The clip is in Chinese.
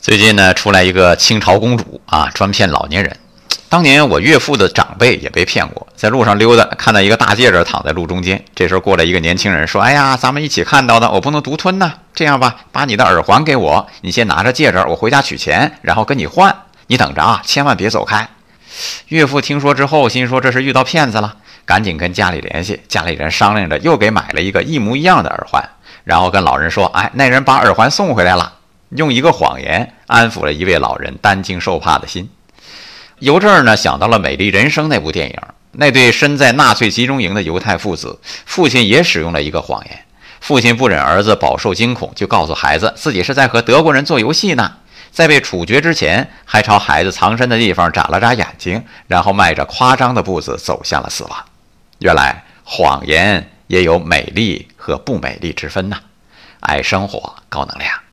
最近呢，出来一个清朝公主啊，专骗老年人。当年我岳父的长辈也被骗过，在路上溜达，看到一个大戒指躺在路中间。这时候过来一个年轻人，说：“哎呀，咱们一起看到的，我不能独吞呐。这样吧，把你的耳环给我，你先拿着戒指，我回家取钱，然后跟你换。你等着啊，千万别走开。”岳父听说之后，心说这是遇到骗子了，赶紧跟家里联系。家里人商量着，又给买了一个一模一样的耳环，然后跟老人说：“哎，那人把耳环送回来了。”用一个谎言安抚了一位老人担惊受怕的心。由这儿呢，想到了《美丽人生》那部电影，那对身在纳粹集中营的犹太父子，父亲也使用了一个谎言。父亲不忍儿子饱受惊恐，就告诉孩子自己是在和德国人做游戏呢。在被处决之前，还朝孩子藏身的地方眨了眨眼睛，然后迈着夸张的步子走向了死亡。原来谎言也有美丽和不美丽之分呐！爱生活，高能量。